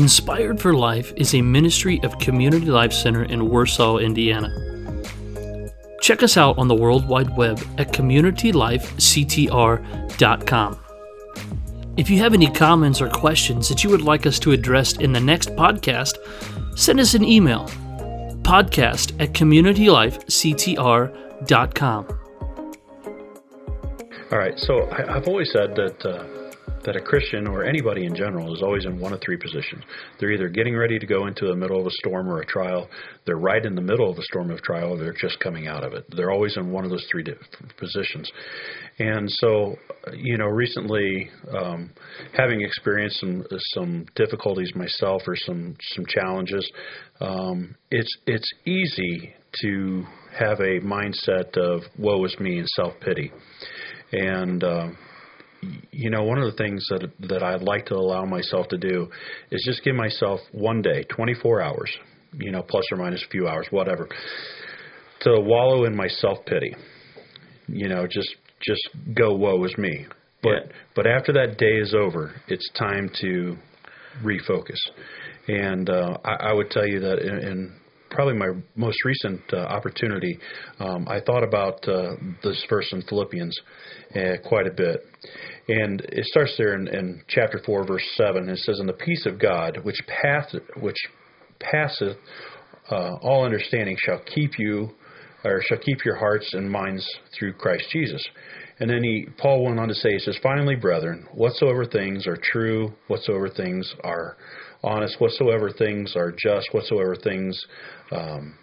Inspired for Life is a ministry of Community Life Center in Warsaw, Indiana. Check us out on the World Wide Web at communitylifectr.com. If you have any comments or questions that you would like us to address in the next podcast, send us an email podcast at communitylifectr.com. All right, so I, have always said that. Uh that a Christian or anybody in general is always in one of three positions. They're either getting ready to go into the middle of a storm or a trial, they're right in the middle of a storm of trial, or they're just coming out of it. They're always in one of those three positions. And so, you know, recently, um, having experienced some some difficulties myself or some some challenges, um, it's it's easy to have a mindset of woe is me and self pity, and uh, you know, one of the things that that I'd like to allow myself to do is just give myself one day, 24 hours, you know, plus or minus a few hours, whatever, to wallow in my self pity. You know, just just go woe is me. But yeah. but after that day is over, it's time to refocus. And uh, I, I would tell you that in, in probably my most recent uh, opportunity, um, I thought about uh, this verse in Philippians uh, quite a bit. And it starts there in, in chapter 4, verse 7. It says, And the peace of God, which, path, which passeth uh, all understanding, shall keep you, or shall keep your hearts and minds through Christ Jesus. And then he, Paul went on to say, he says, Finally, brethren, whatsoever things are true, whatsoever things are honest, whatsoever things are just, whatsoever things um,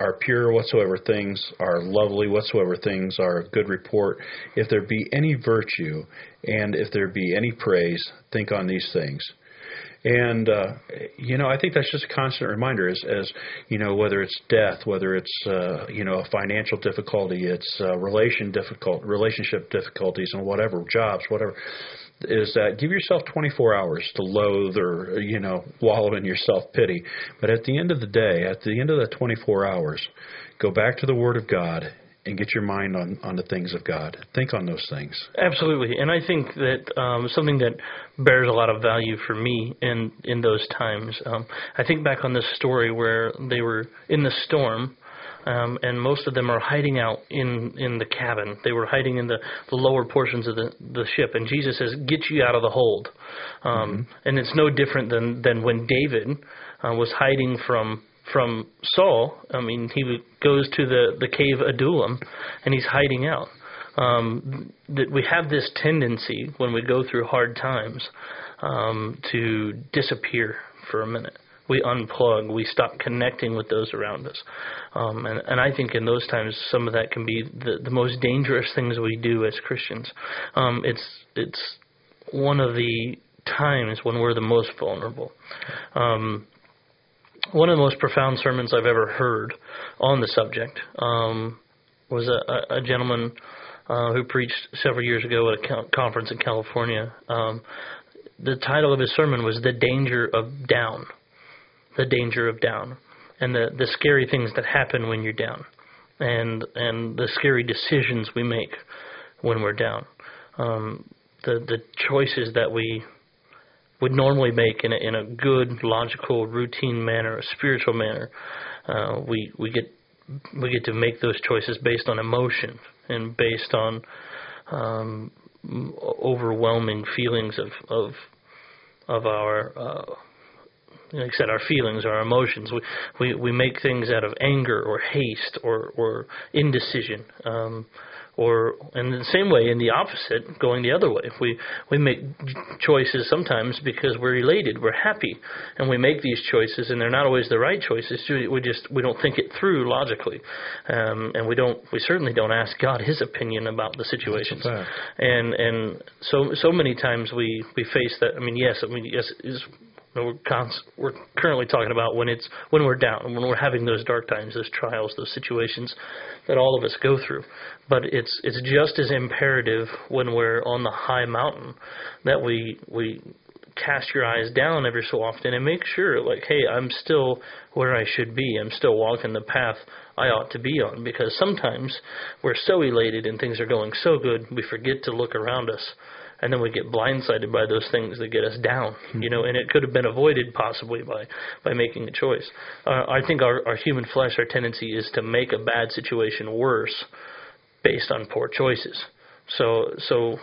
are pure, whatsoever things are lovely, whatsoever things are of good report, if there be any virtue, and if there be any praise, think on these things. And uh, you know, I think that's just a constant reminder, as, as you know, whether it's death, whether it's uh, you know a financial difficulty, it's uh, relation difficult, relationship difficulties, and whatever jobs, whatever is that give yourself 24 hours to loathe or you know wallow in your self pity but at the end of the day at the end of the 24 hours go back to the word of god and get your mind on on the things of god. Think on those things. Absolutely. And i think that um, something that bears a lot of value for me in in those times um, i think back on this story where they were in the storm um, and most of them are hiding out in in the cabin. They were hiding in the, the lower portions of the the ship. And Jesus says, "Get you out of the hold." Um, mm-hmm. And it's no different than than when David uh, was hiding from from Saul. I mean, he goes to the the cave Adullam, and he's hiding out. Um, that we have this tendency when we go through hard times um, to disappear for a minute we unplug, we stop connecting with those around us. Um, and, and I think in those times, some of that can be the, the most dangerous things we do as Christians. Um, it's it's one of the times when we're the most vulnerable. Um, one of the most profound sermons I've ever heard on the subject um, was a, a gentleman uh, who preached several years ago at a conference in California. Um, the title of his sermon was "The Danger of Down." The danger of down and the, the scary things that happen when you're down and and the scary decisions we make when we're down. Um, the the choices that we would normally make in a, in a good, logical, routine manner, a spiritual manner, uh, we we get we get to make those choices based on emotion and based on um, overwhelming feelings of of of our uh, like I said, our feelings, our emotions. We we we make things out of anger or haste or or indecision. Um, or in the same way, in the opposite, going the other way. We we make choices sometimes because we're elated, we're happy, and we make these choices, and they're not always the right choices. We just we don't think it through logically, um, and we don't we certainly don't ask God His opinion about the situations. And and so so many times we we face that. I mean, yes, I mean yes is we're, cons- we're currently talking about when it's when we're down, when we're having those dark times, those trials, those situations that all of us go through. But it's it's just as imperative when we're on the high mountain that we we cast your eyes down every so often and make sure, like, hey, I'm still where I should be. I'm still walking the path I ought to be on. Because sometimes we're so elated and things are going so good, we forget to look around us and then we get blindsided by those things that get us down. You know, and it could have been avoided possibly by by making a choice. Uh, I think our our human flesh, our tendency is to make a bad situation worse based on poor choices. So so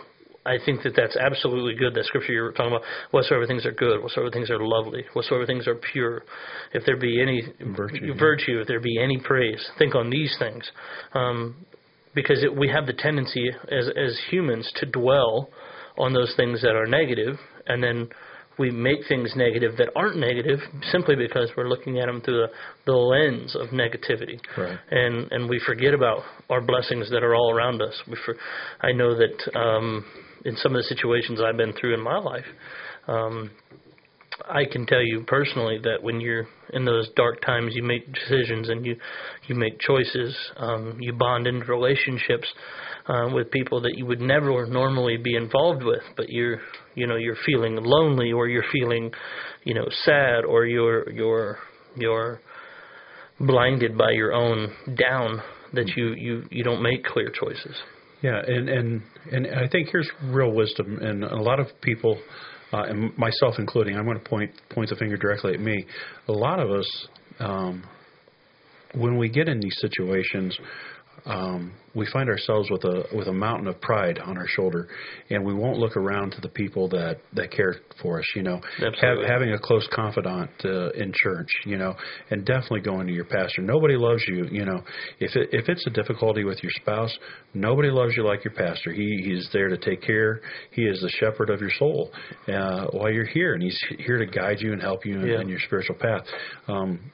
I think that that's absolutely good. That scripture you're talking about, whatsoever things are good, whatsoever things are lovely, whatsoever things are pure, if there be any virtue, virtue if there be any praise, think on these things. Um, because it, we have the tendency as as humans to dwell on those things that are negative, and then we make things negative that aren't negative simply because we're looking at them through the, the lens of negativity. Right. And and we forget about our blessings that are all around us. We for, I know that um, in some of the situations I've been through in my life, um, I can tell you personally that when you're in those dark times, you make decisions and you you make choices. Um, you bond into relationships uh, with people that you would never normally be involved with, but you're you know you're feeling lonely or you're feeling you know sad or you're you're you're blinded by your own down that you you you don't make clear choices. Yeah, and and and I think here's real wisdom, and a lot of people uh, and myself including, I'm going to point point the finger directly at me. A lot of us, um, when we get in these situations, um, we find ourselves with a with a mountain of pride on our shoulder, and we won't look around to the people that that care for us. You know, have, having a close confidant uh, in church. You know, and definitely going to your pastor. Nobody loves you. You know, if it, if it's a difficulty with your spouse, nobody loves you like your pastor. He he's there to take care. He is the shepherd of your soul uh, while you're here, and he's here to guide you and help you in, in your spiritual path. Um,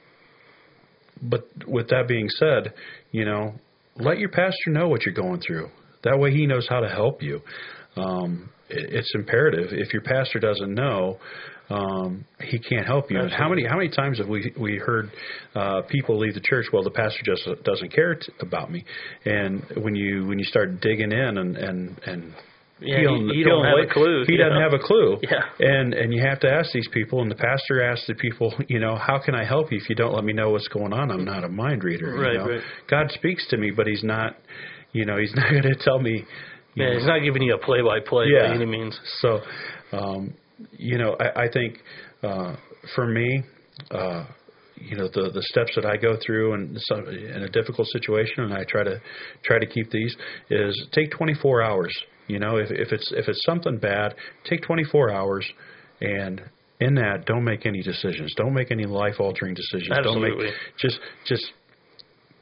but with that being said, you know, let your pastor know what you're going through. That way he knows how to help you. Um, it, it's imperative. If your pastor doesn't know, um, he can't help you. And how many how many times have we we heard uh, people leave the church? Well, the pastor just doesn't care t- about me. And when you when you start digging in and and and yeah, he you don't have a clue. He doesn't have a clue. Yeah. And and you have to ask these people, and the pastor asks the people, you know, how can I help you if you don't let me know what's going on? I'm not a mind reader. Right, you know? right. God speaks to me, but He's not, you know, He's not going to tell me. Yeah, know, He's not giving you a play by play yeah. by any means. So, um, you know, I, I think uh, for me. Uh, you know the the steps that I go through and some, in a difficult situation, and I try to try to keep these is take 24 hours you know, if if it's if it's something bad, take 24 hours, and in that, don't make any decisions. Don't make any life altering decisions. Absolutely. Don't make just just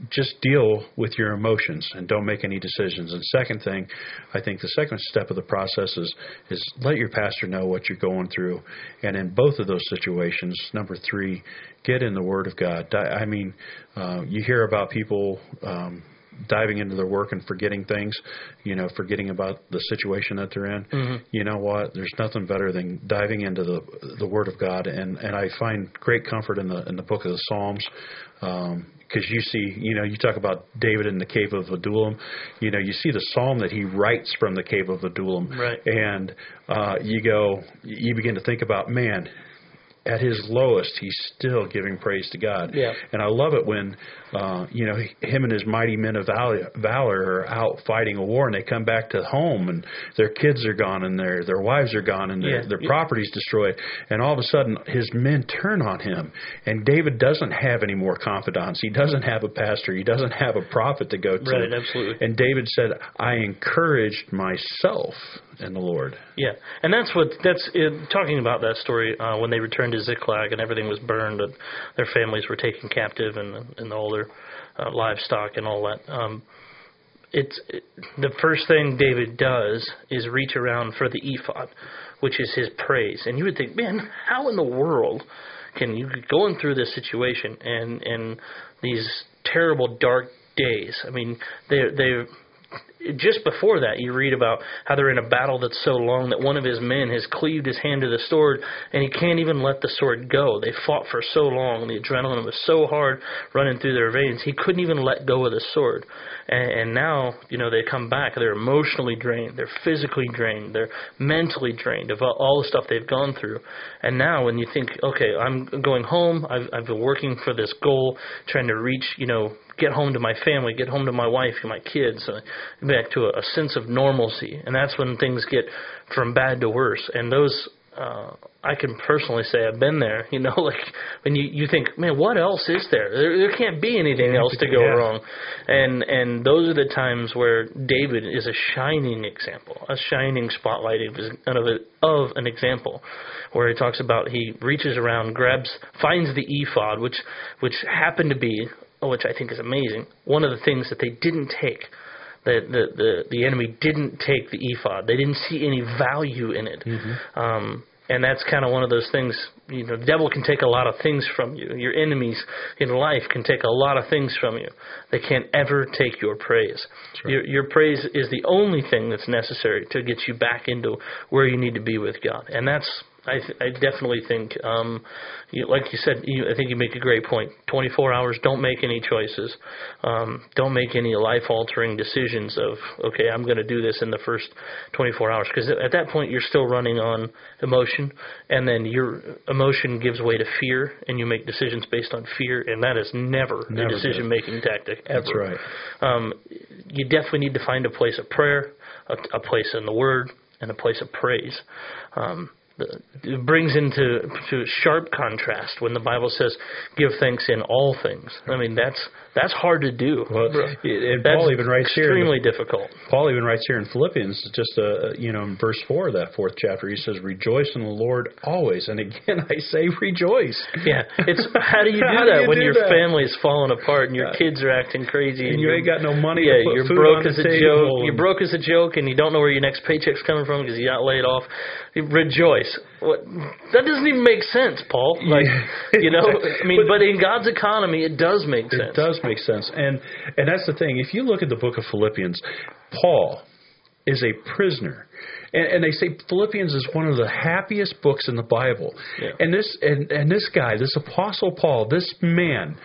just deal with your emotions and don't make any decisions. And second thing, I think the second step of the process is is let your pastor know what you're going through. And in both of those situations, number three, get in the Word of God. I mean, uh, you hear about people. Um, diving into their work and forgetting things, you know, forgetting about the situation that they're in. Mm-hmm. You know what? There's nothing better than diving into the the Word of God, and and I find great comfort in the in the book of the Psalms. Um, because you see, you know, you talk about David in the cave of Adullam. You know, you see the psalm that he writes from the cave of Adullam, right. and uh, you go, you begin to think about, man, at his lowest, he's still giving praise to God. Yeah. And I love it when, uh, you know, him and his mighty men of valor, valor are out fighting a war, and they come back to home, and their kids are gone, and their their wives are gone, and their Yeah. their property's destroyed, and all of a sudden his men turn on him, and David doesn't have any more confidants. He doesn't have a pastor. He doesn't have a prophet to go to. Right, absolutely. And David said, "I encouraged myself in the Lord." Yeah, and that's what that's it, talking about that story uh, when they returned into Ziklag and everything was burned and their families were taken captive and and all their uh, livestock and all that. Um, it's it, the first thing David does is reach around for the ephod, which is his praise. And you would think, man, how in the world can you going through this situation and and these terrible dark days? I mean, they they just before that, you read about how they're in a battle that's so long that one of his men has cleaved his hand to the sword, and he can't even let the sword go. They fought for so long, the adrenaline was so hard running through their veins, he couldn't even let go of the sword. And, and now, you know, they come back, they're emotionally drained, they're physically drained, they're mentally drained of all the stuff they've gone through. And now, when you think, okay, I'm going home, I've, I've been working for this goal, trying to reach, you know, get home to my family, get home to my wife and my kids, uh, back to a, a sense of normalcy. And that's when things get from bad to worse. And those, uh, I can personally say I've been there. You know, like when you you think, man, what else is there? There, there can't be anything else to go Yeah. wrong. And and those are the times where David is a shining example, a shining spotlight of his- of, a, of an example, where he talks about he reaches around, grabs, finds the ephod, which which happened to be, which I think is amazing, one of the things that they didn't take. The, the the the enemy didn't take the ephod. They didn't see any value in it. Um, and that's kind of one of those things. You know, the devil can take a lot of things from you. Your enemies in life can take a lot of things from you. They can't ever take your praise. Your your praise is the only thing that's necessary to get you back into where you need to be with God. And that's I th- I definitely think, um, you, like you said, you, I think you make a great point. 24 hours, don't make any choices. Um, don't make any life-altering decisions of, okay, I'm going to do this in the first 24 hours, because at that point you're still running on emotion, and then your emotion gives way to fear, and you make decisions based on fear, and that is never, Never a decision-making tactic ever. That's right. Um, you definitely need to find a place of prayer, a, a place in the Word, and a place of praise. Um, it brings into to sharp contrast when the Bible says, "Give thanks in all things." I mean, that's that's hard to do. Well, and that's Paul even writes here. extremely difficult. Paul even writes here in Philippians, just uh, you know, in verse four of that fourth chapter, he says, "Rejoice in the Lord always." And again, I say, rejoice. Yeah, it's how do you do that you when do your that? family is falling apart and your kids are acting crazy And you you're- ain't got no money Yeah, you're broke as a joke. and- You're broke as a joke, and you don't know where your next paycheck's coming from because you got laid off. You Rejoice. What? That doesn't even make sense, Paul. Like, Yeah. you know, I mean, but in God's economy, it does make sense. It does make sense, and and that's the thing. If you look at the book of Philippians, Paul is a prisoner. And, and they say Philippians is one of the happiest books in the Bible. Yeah. And this and, and this guy, this apostle Paul, this man,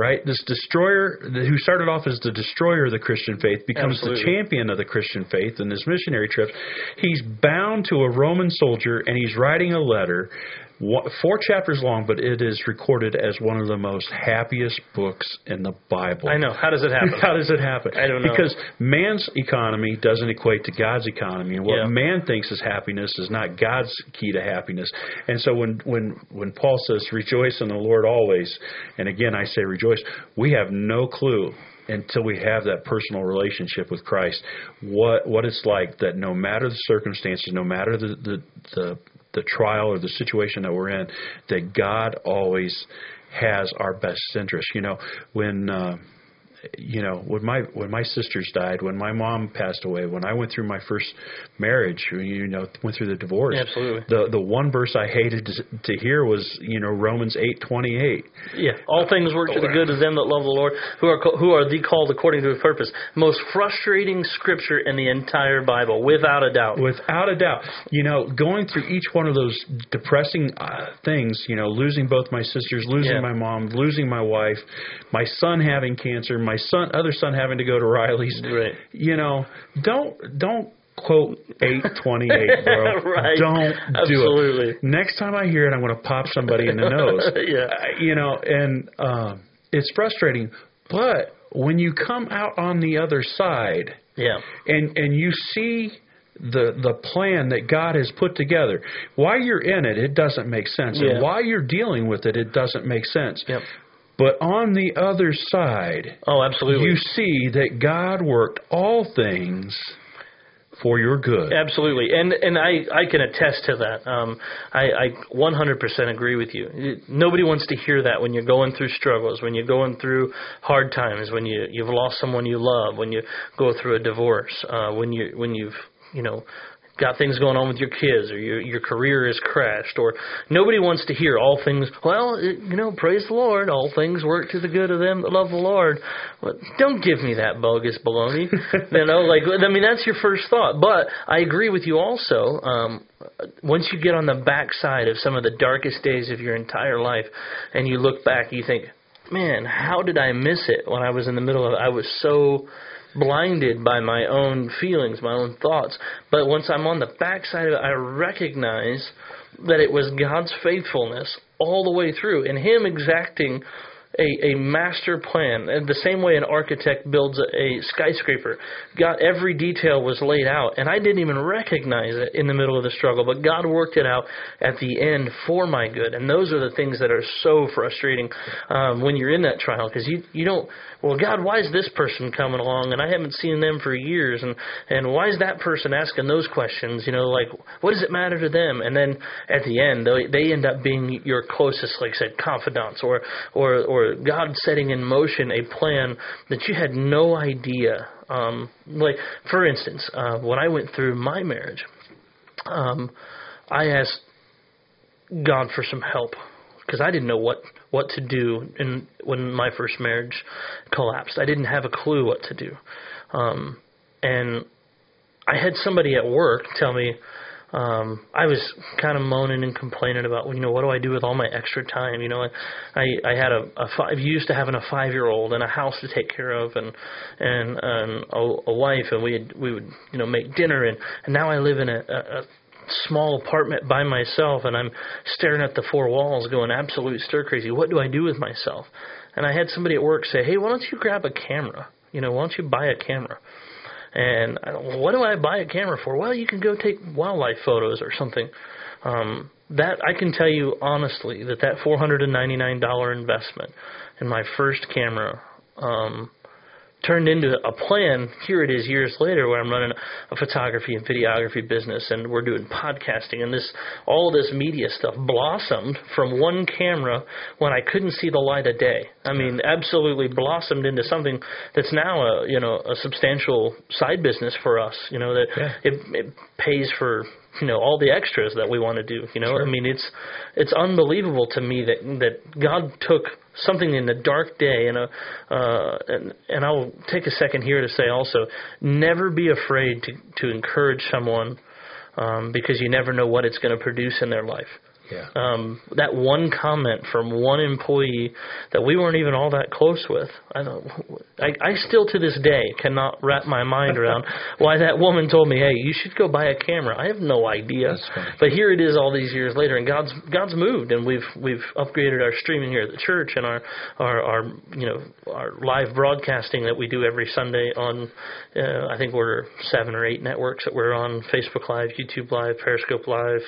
right, this destroyer who started off as the destroyer of the Christian faith, becomes Absolutely. the champion of the Christian faith in his missionary trips. He's bound to a Roman soldier, and he's writing a letter. Four chapters long, but it is recorded as one of the most happiest books in the Bible. I know. How does it happen? How does it happen? I don't know. Because man's economy doesn't equate to God's economy, and what Yeah. man thinks is happiness is not God's key to happiness. And so when when when Paul says rejoice in the Lord always, and again I say rejoice, we have no clue until we have that personal relationship with Christ what what it's like that no matter the circumstances, no matter the the the, the trial or the situation that we're in, that God always has our best interest. You know, when uh, you know when my when my sisters died, when my mom passed away, when I went through my first marriage, you know, went through the divorce. Absolutely. The the one verse I hated to, to hear was you know Romans eight twenty eight. Yeah, all things work to the good of them that love the Lord, who are who are the called according to His purpose. Most frustrating scripture in the entire Bible, without a doubt. Without a doubt, you know, going through each one of those depressing uh, things, you know, losing both my sisters, losing Yeah. my mom, losing my wife, my son having cancer, my son, other son having to go to Riley's. Right. You know, don't don't quote eight twenty eight, bro. Right. Don't do Absolutely. it. Next time I hear it, I'm going to pop somebody in the nose. Yeah. You know, and um, it's frustrating, but when you come out on the other side Yeah, and and you see the the plan that God has put together. While you're in it, it doesn't make sense, Yeah. and while you're dealing with it, it doesn't make sense. Yep. But on the other side, Oh, absolutely. you see that God worked all things for your good. Absolutely, and and I I can attest to that. Um, I, I 100% agree with you. Nobody wants to hear that when you're going through struggles, when you're going through hard times, when you you've lost someone you love, when you go through a divorce, uh, when you when you've you know got things going on with your kids or your your career is crashed or nobody wants to hear all things well you know praise the lord all things work to the good of them that love the lord. Well, don't give me that bogus baloney. You know like i mean that's your first thought. But i agree with you also um once you get on the backside of some of the darkest days of your entire life and you look back you think man how did i miss it when i was in the middle of it? I was so blinded by my own feelings, my own thoughts. But once I'm on the backside of it, I recognize that it was God's faithfulness all the way through, and Him exacting a, a master plan. And the same way an architect builds a, a skyscraper, God, every detail was laid out, and I didn't even recognize it in the middle of the struggle, but God worked it out at the end for my good. And those are the things that are so frustrating um, when you're in that trial, because you you don't. Well, God, why is this person coming along, and I haven't seen them for years, and and why is that person asking those questions? You know, like what does it matter to them? And then at the end, they they end up being your closest, like I said, confidants, or or or God setting in motion a plan that you had no idea. Um, like for instance, uh, when I went through my marriage, um, I asked God for some help because I didn't know what what to do in when my first marriage collapsed. I didn't have a clue what to do, um, and I had somebody at work tell me. Um, I was kind of moaning and complaining about, you know, what do I do with all my extra time? You know, I I had a, a five, used to having a five year old and a house to take care of and and, and a, a wife and we we would you know make dinner and and now I live in a, a, a small apartment by myself and I'm staring at the four walls going absolute stir crazy. What do I do with myself? And I had somebody at work say, Hey, why don't you grab a camera? You know, why don't you buy a camera? And I don't, what do I buy a camera for? Well, you can go take wildlife photos or something. Um, that I can tell you honestly that that four hundred and ninety nine dollar investment in my first camera um, turned into a plan. Here it is years later where I'm running a photography and videography business and we're doing podcasting and this all this media stuff blossomed from one camera when I couldn't see the light of day. I mean, absolutely blossomed into something that's now a you know a substantial side business for us. You know that Yeah. it, it pays for you know all the extras that we want to do. You know, I mean it's it's unbelievable to me that that God took something in the dark day and a uh, and and I'll take a second here to say also never be afraid to to encourage someone um, because you never know what it's going to produce in their life. Yeah. Um, that one comment from one employee that we weren't even all that close with. I don't. I, I still to this day cannot wrap my mind around why that woman told me, "Hey, you should go buy a camera." I have no idea. But here it is, all these years later, and God's God's moved, and we've we've upgraded our streaming here at the church, and our our, our you know our live broadcasting that we do every Sunday on. Uh, I think we're seven or eight networks that we're on: Facebook Live, YouTube Live, Periscope Live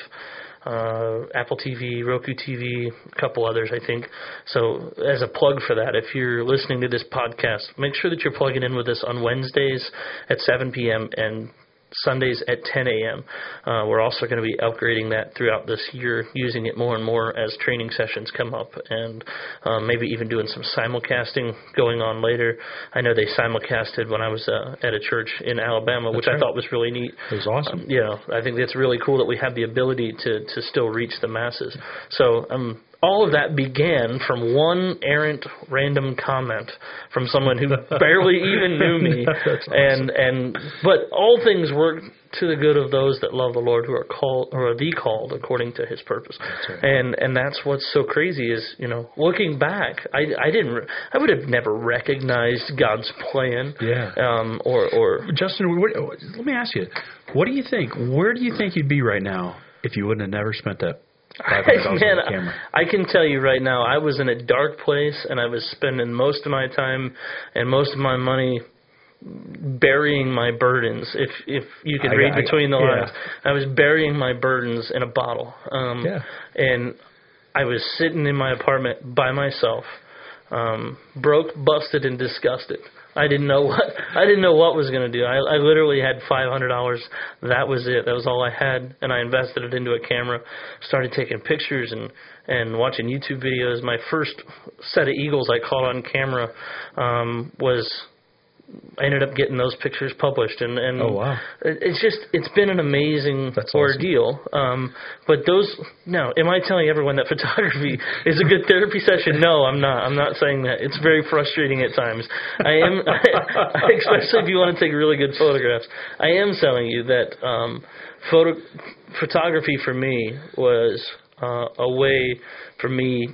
uh, Apple TV, Roku TV, a couple others, I think. So, as a plug for that, if you're listening to this podcast, make sure that you're plugging in with us on Wednesdays at 7 p.m. and Sundays at 10 a.m. Uh, we're also going to be upgrading that throughout this year, using it more and more as training sessions come up, and um, maybe even doing some simulcasting going on later. I know they simulcasted when I was uh, at a church in Alabama, which I thought was really neat. It was awesome. You know, I think that's really cool that we have the ability to to still reach the masses. So um, all of that began from one errant random comment from someone who barely even knew me, awesome. and and but all things work to the good of those that love the Lord, who are called or are the called according to His purpose. right. And and that's what's so crazy is you know looking back, I I didn't I would have never recognized God's plan. Yeah. Um. Or or Justin, what, let me ask you, what do you think? Where do you think you'd be right now if you wouldn't have never spent that five hundred dollars Man, camera? I can tell you right now, I was in a dark place, and I was spending most of my time and most of my money burying my burdens. If if you can I- read between the yeah. lines, I was burying my burdens in a bottle. Um, Yeah. And I was sitting in my apartment by myself, um, broke, busted, and disgusted. I didn't know what I didn't know what was going to do. I, I literally had five hundred dollars. That was it. That was all I had, and I invested it into a camera. Started taking pictures and and watching YouTube videos. My first set of eagles I caught on camera um, was I ended up getting those pictures published, and and Oh, wow. it's just it's been an amazing That's awesome. ordeal. Um, but those no, am I telling everyone that photography is a good therapy session? No, I'm not. I'm not saying that. It's very frustrating at times. I am, especially if you want to take really good photographs. I am telling you that um, photo photography for me was uh, a way for me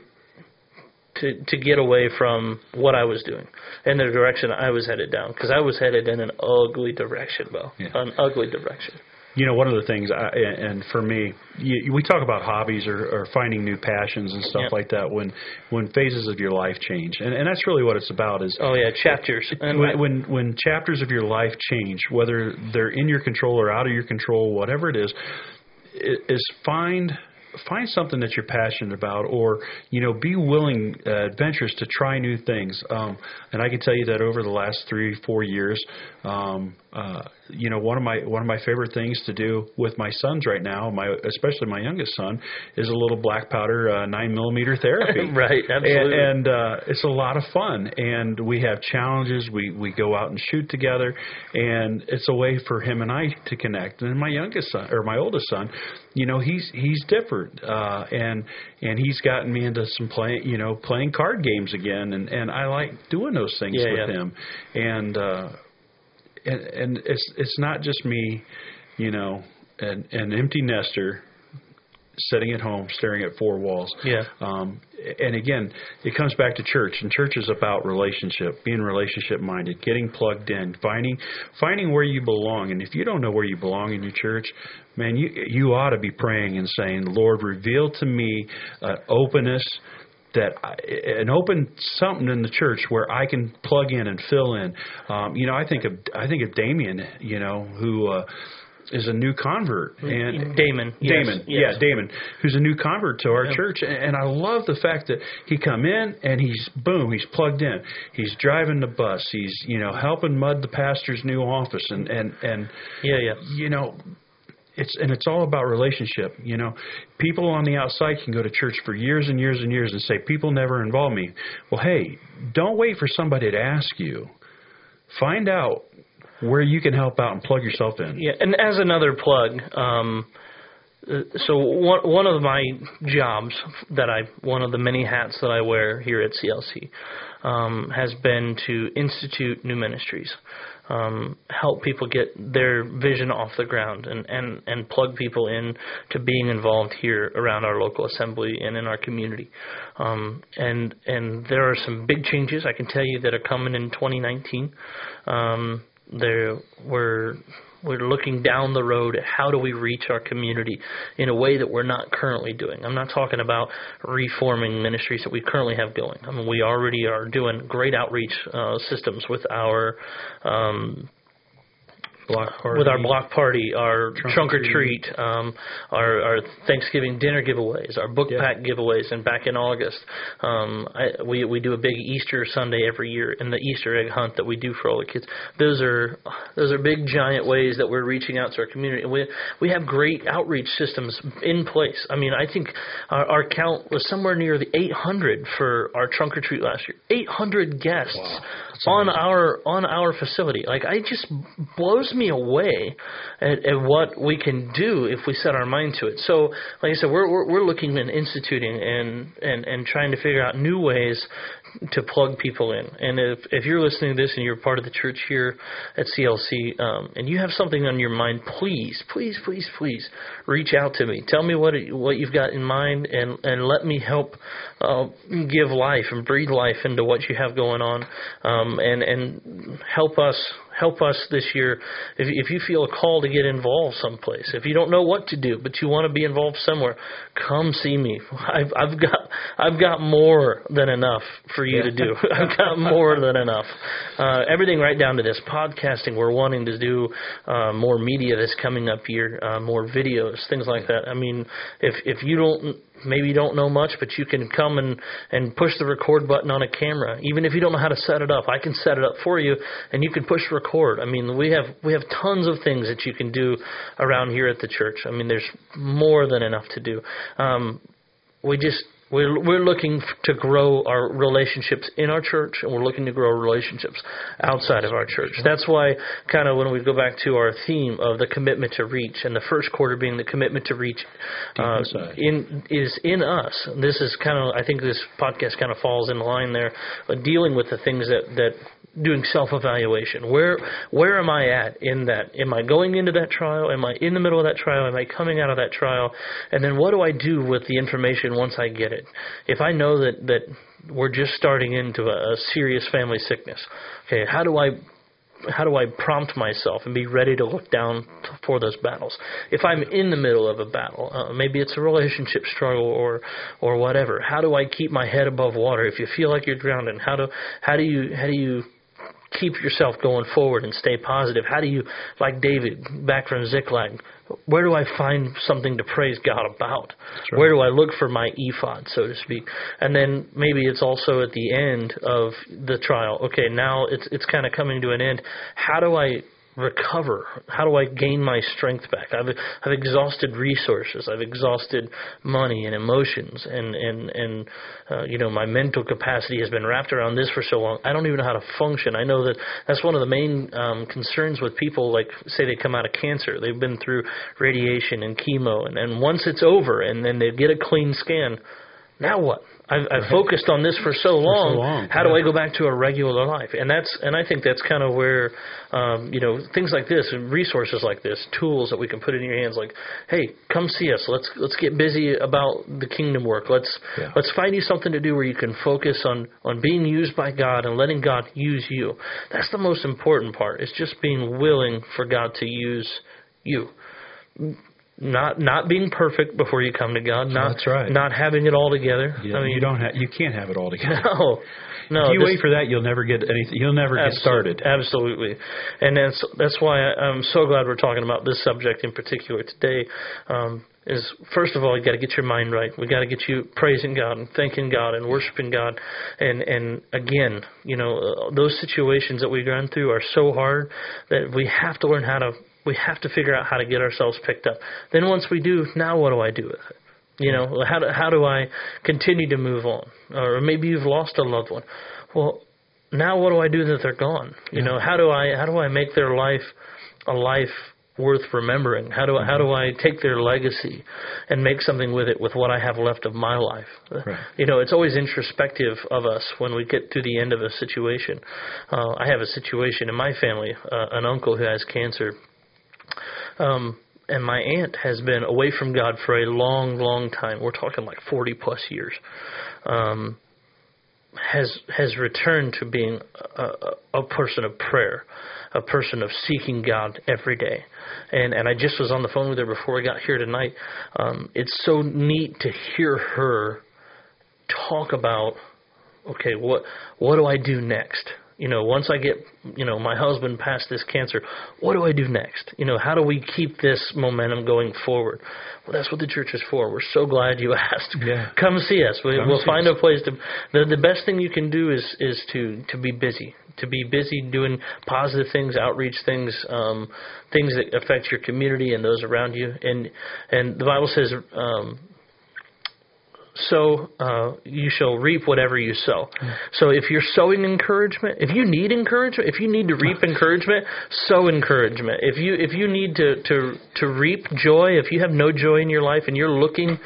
to to get away from what I was doing and the direction I was headed down because I was headed in an ugly direction, Bo. Yeah. An ugly direction. You know, one of the things, I, and for me, you, we talk about hobbies or, or finding new passions and stuff Yeah. like that when when phases of your life change, and, and that's really what it's about. Is Oh yeah, chapters. And when, when when chapters of your life change, whether they're in your control or out of your control, whatever it is, is find find something that you're passionate about, or you know, be willing, uh, adventurous to try new things. Um, and I can tell you that over the last three, four years, um, uh, you know, one of my one of my favorite things to do with my sons right now, my especially my youngest son, is a little black powder uh, nine millimeter therapy. Right, absolutely. And, and uh, it's a lot of fun, and we have challenges. We we go out and shoot together, and it's a way for him and I to connect. And my youngest son or my oldest son, you know, he's he's different, uh, and and he's gotten me into some playing, you know, playing card games again, and and I like doing those things Yeah, with yeah. him, and uh, and and it's it's not just me, you know, an an empty nester sitting at home staring at four walls. Yeah. Um, and again, it comes back to church, and church is about relationship, being relationship minded, getting plugged in, finding finding where you belong. And if you don't know where you belong in your church, man, you you ought to be praying and saying, Lord, reveal to me uh, openness. That I, an open something in the church where I can plug in and fill in. Um, you know, I think of I think of Damien. You know, who uh, is a new convert and Damon. Damon, yes. yeah, Damon, who's a new convert to our Yeah. church, and, and I love the fact that he come in and he's boom, he's plugged in. He's driving the bus. He's you know helping mud the pastor's new office, and and and Yeah, yeah. you know. It's and it's all about relationship. You know, people on the outside can go to church for years and years and years and say people never involve me. Well, hey, don't wait for somebody to ask you. Find out where you can help out and plug yourself in. Yeah, and as another plug, um, so one one of my jobs that I one of the many hats that I wear here at CLC um, has been to institute new ministries, um, help people get their vision off the ground, and, and and plug people in to being involved here around our local assembly and in our community. Um, and and there are some big changes I can tell you that are coming in 2019. Um, there we're we're looking down the road at how do we reach our community in a way that we're not currently doing. I'm not talking about reforming ministries that we currently have going. I mean, we already are doing great outreach uh, systems with our um, Block party. with our block party, our Trunk or trunk or treat. treat, um, our, our Thanksgiving dinner giveaways, our book Yeah. pack giveaways, and back in August, um, I, we we do a big Easter Sunday every year, and the Easter egg hunt that we do for all the kids. Those are those are big giant ways that we're reaching out to our community. And we we have great outreach systems in place. I mean, I think our, our count was somewhere near the 800 for our trunk or treat last year. 800 guests Wow. On our on our facility. Like I just blows me away at, at what we can do if we set our mind to it. So, like I said, we're we're, we're looking and instituting and, and and trying to figure out new ways to plug people in. And if if you're listening to this and you're part of the church here at CLC, um, and you have something on your mind, please, please, please, please reach out to me. Tell me what it, what you've got in mind, and and let me help uh, give life and breathe life into what you have going on, um, and and help us help us this year. If, if you feel a call to get involved someplace, if you don't know what to do but you want to be involved somewhere, come see me. I've I've got I've got more than enough for you to do. I've got more than enough. Uh, everything right down to this podcasting. We're wanting to do uh, more media that's coming up here, uh, more videos, things like that. I mean, if if you don't maybe you don't know much, but you can come and and push the record button on a camera. Even if you don't know how to set it up, I can set it up for you, and you can push record. I mean, we have we have tons of things that you can do around here at the church. I mean, there's more than enough to do. Um, we just we're we're looking to grow our relationships in our church, and we're looking to grow relationships outside of our church. That's why, kind of, when we go back to our theme of the commitment to reach, and the first quarter being the commitment to reach, uh, in is in us. This is kind of, I think, this podcast kind of falls in line there, uh, dealing with the things that that doing self-evaluation. Where where am I at in that? Am I going into that trial? Am I in the middle of that trial? Am I coming out of that trial? And then what do I do with the information once I get it? If I know that that we're just starting into a, a serious family sickness, okay, how do I how do I prompt myself and be ready to look down for those battles? If I'm in the middle of a battle, uh, maybe it's a relationship struggle or or whatever. How do I keep my head above water? If you feel like you're drowning, how do how do you how do you keep yourself going forward and stay positive? How do you, like David, back from Ziklag, where do I find something to praise God about? Right. Where do I look for my ephod, so to speak? And then maybe it's also at the end of the trial. Okay, now it's it's kind of coming to an end. How do I recover? How do I gain my strength back? I've I've exhausted resources. I've exhausted money and emotions, and and and uh, you know my mental capacity has been wrapped around this for so long. I don't even know how to function. I know that that's one of the main um, concerns with people. Like say they come out of cancer, they've been through radiation and chemo, and and once it's over, and then they get a clean scan. Now what? I've, I've right. focused on this for so long. For so long. How yeah. do I go back to a regular life? And that's and I think that's kind of where um, you know things like this, resources like this, tools that we can put in your hands. Like, hey, come see us. Let's let's get busy about the kingdom work. Let's yeah. let's find you something to do where you can focus on on being used by God and letting God use you. That's the most important part. It's just being willing for God to use you not not being perfect before you come to God. Not That's right. Not having it all together. Yeah, I mean, you don't have you can't have it all together. No. No, if you this, wait for that, you'll never get anything. You'll never get started. Absolutely, and that's that's why I, am so glad we're talking about this subject in particular today. Um, is first of all, you got to get your mind right. We got to get you praising God and thanking God and worshiping God. And and again, you know, uh, those situations that we've gone through are so hard that we have to learn how to we have to figure out how to get ourselves picked up. Then once we do, now what do I do with it? You know, how do, how do I continue to move on? Or maybe you've lost a loved one. Well, now what do I do that they're gone? You yeah. know, how do I how do I make their life a life worth remembering? How do I, how do I take their legacy and make something with it with what I have left of my life? Right. You know, it's always introspective of us when we get to the end of a situation. Uh, I have a situation in my family, uh, an uncle who has cancer um, and my aunt has been away from God for a long, long time. We're talking like 40 plus years. Um, has has returned to being a, a, person of prayer, a person of seeking God every day. And and I just was on the phone with her before we got here tonight. Um, it's so neat to hear her talk about okay, what what do I do next? You know, once I get, you know, my husband past this cancer, what do I do next? You know, how do we keep this momentum going forward? Well, that's what the church is for. We're so glad you asked. Yeah. Come see us. We, will find us. a place to. The, the best thing you can do is is to to be busy, to be busy doing positive things, outreach things, um, things that affect your community and those around you. And and the Bible says. Um, sow, uh, you shall reap whatever you sow. So if you're sowing encouragement, if you need encouragement, if you need to reap encouragement, sow encouragement. If you if you need to to to reap joy, if you have no joy in your life and you're looking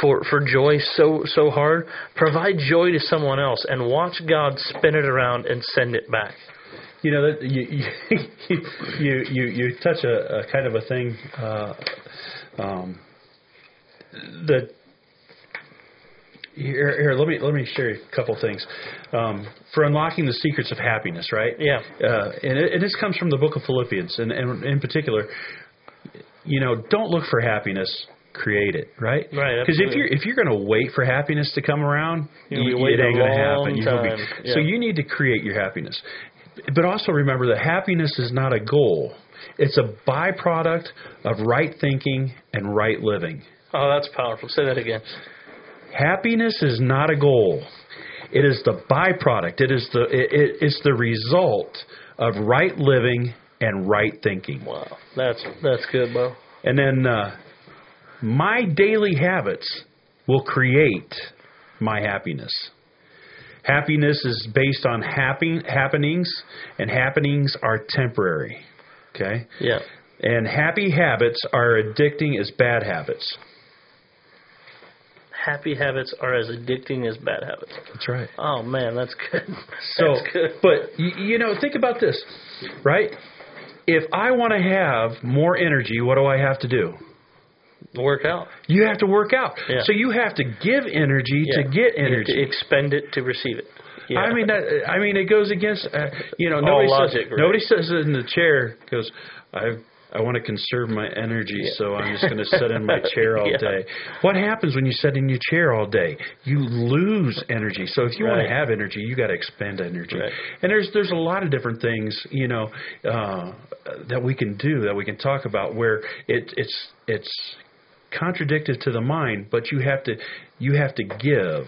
for for joy so so hard, provide joy to someone else and watch God spin it around and send it back. You know that you you you you, you touch a, a kind of a thing uh, um, that here, here, let me let me share a couple things. Um, for unlocking the secrets of happiness, right? Yeah. Uh, and, it, and this comes from the book of Philippians, and, and in particular, you know, don't look for happiness create it, right? Right, Because if you're if you're going to wait for happiness to come around, you- it ain't going to happen. You'll be- yeah. So you need to create your happiness. But also remember that happiness is not a goal. It's a byproduct of right thinking and right living. Oh, that's powerful. Say that again. Happiness is not a goal. It is the byproduct. It is the it, it, it's the result of right living and right thinking. Wow, that's that's good, Bo. And then uh, my daily habits will create my happiness. Happiness is based on happy, happenings, and happenings are temporary. Okay? Yeah. And happy habits are addicting as bad habits. Happy habits are as addicting as bad habits. That's right. Oh man, that's good. So, that's good. but you, you know, think about this, right? If I want to have more energy, what do I have to do? Work out. You have to work out. Yeah. So you have to give energy Yeah. to get energy. to expend it to receive it. Yeah. I mean, that, I mean, it goes against. Uh, you know, All nobody logic, says right? nobody says it in the chair goes. I I want to conserve my energy, so I'm just going to sit in my chair all Yeah. day. What happens when you sit in your chair all day? You lose energy. So if you want to have energy, you got to expend energy. Right. And there's there's a lot of different things, you know, uh, that we can do that we can talk about where it it's it's contradictive to the mind, but you have to you have to give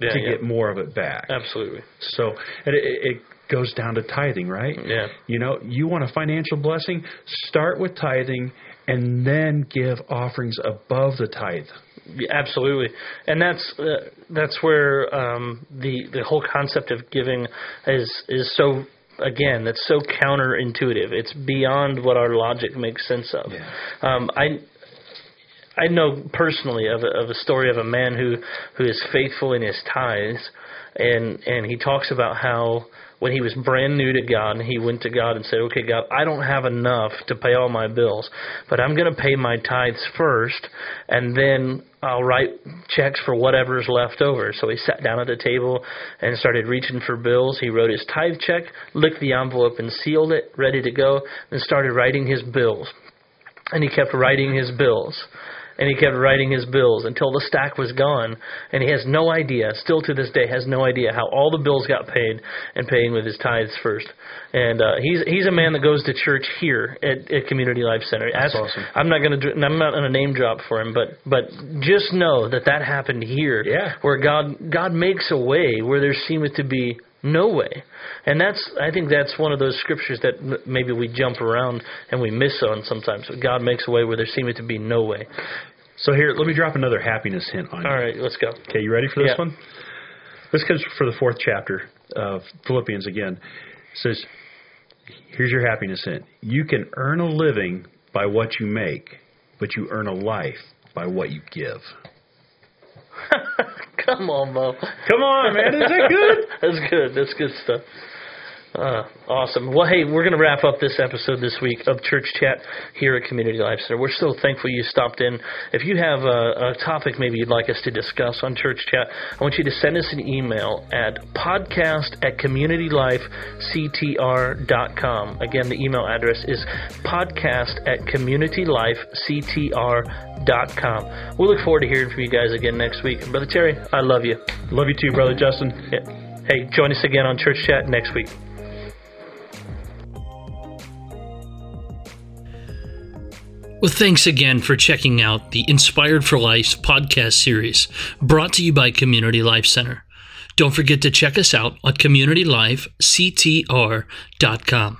Yeah, to yeah. get more of it back. Absolutely. So and it, it goes down to tithing, right? Yeah. You know, you want a financial blessing, start with tithing and then give offerings above the tithe. Absolutely, and that's uh, that's where um, the the whole concept of giving is is so again that's so counterintuitive. It's beyond what our logic makes sense of. Yeah. Um, I I know personally of a, of a story of a man who who is faithful in his tithes, and and he talks about how when he was brand new to God, and he went to God and said, "Okay, God, I don't have enough to pay all my bills, but I'm going to pay my tithes first, and then I'll write checks for whatever's left over." So he sat down at the table and started reaching for bills. He wrote his tithe check, licked the envelope, and sealed it, ready to go, and started writing his bills and he kept writing his bills and he kept writing his bills until the stack was gone and he has no idea still to this day has no idea how all the bills got paid and paying with his tithes first and uh he's he's a man that goes to church here at, at community life center That's Ask- awesome. i'm not going to i'm not to name drop for him but but just know that that happened here Yeah. where god god makes a way where there seemeth to be no way and that's i think that's one of those scriptures that m- maybe we jump around and we miss on sometimes god makes a way where there seemeth to be no way So here, let me drop another happiness hint on you. all right let's go Okay, you ready for this Yeah. one? This comes for the fourth chapter of Philippians again. It says, Here's your happiness hint. You can earn a living by what you make, but you earn a life by what you give. Come on bo Come on, man. Is that good? that's good that's good stuff uh, awesome. Well, hey, we're going to wrap up this episode this week of Church Chat here at Community Life Center. We're so thankful you stopped in. If you have a, a topic maybe you'd like us to discuss on Church Chat, I want you to send us an email at podcast at communitylifectr.com. Again, the email address is podcast at communitylifectr.com. We look forward to hearing from you guys again next week. Brother Terry, I love you. Love you too, brother Justin. Yeah. Hey, join us again on Church Chat next week. Well, thanks again for checking out the Inspired for Life podcast series brought to you by Community Life Center. Don't forget to check us out at communitylifectr.com.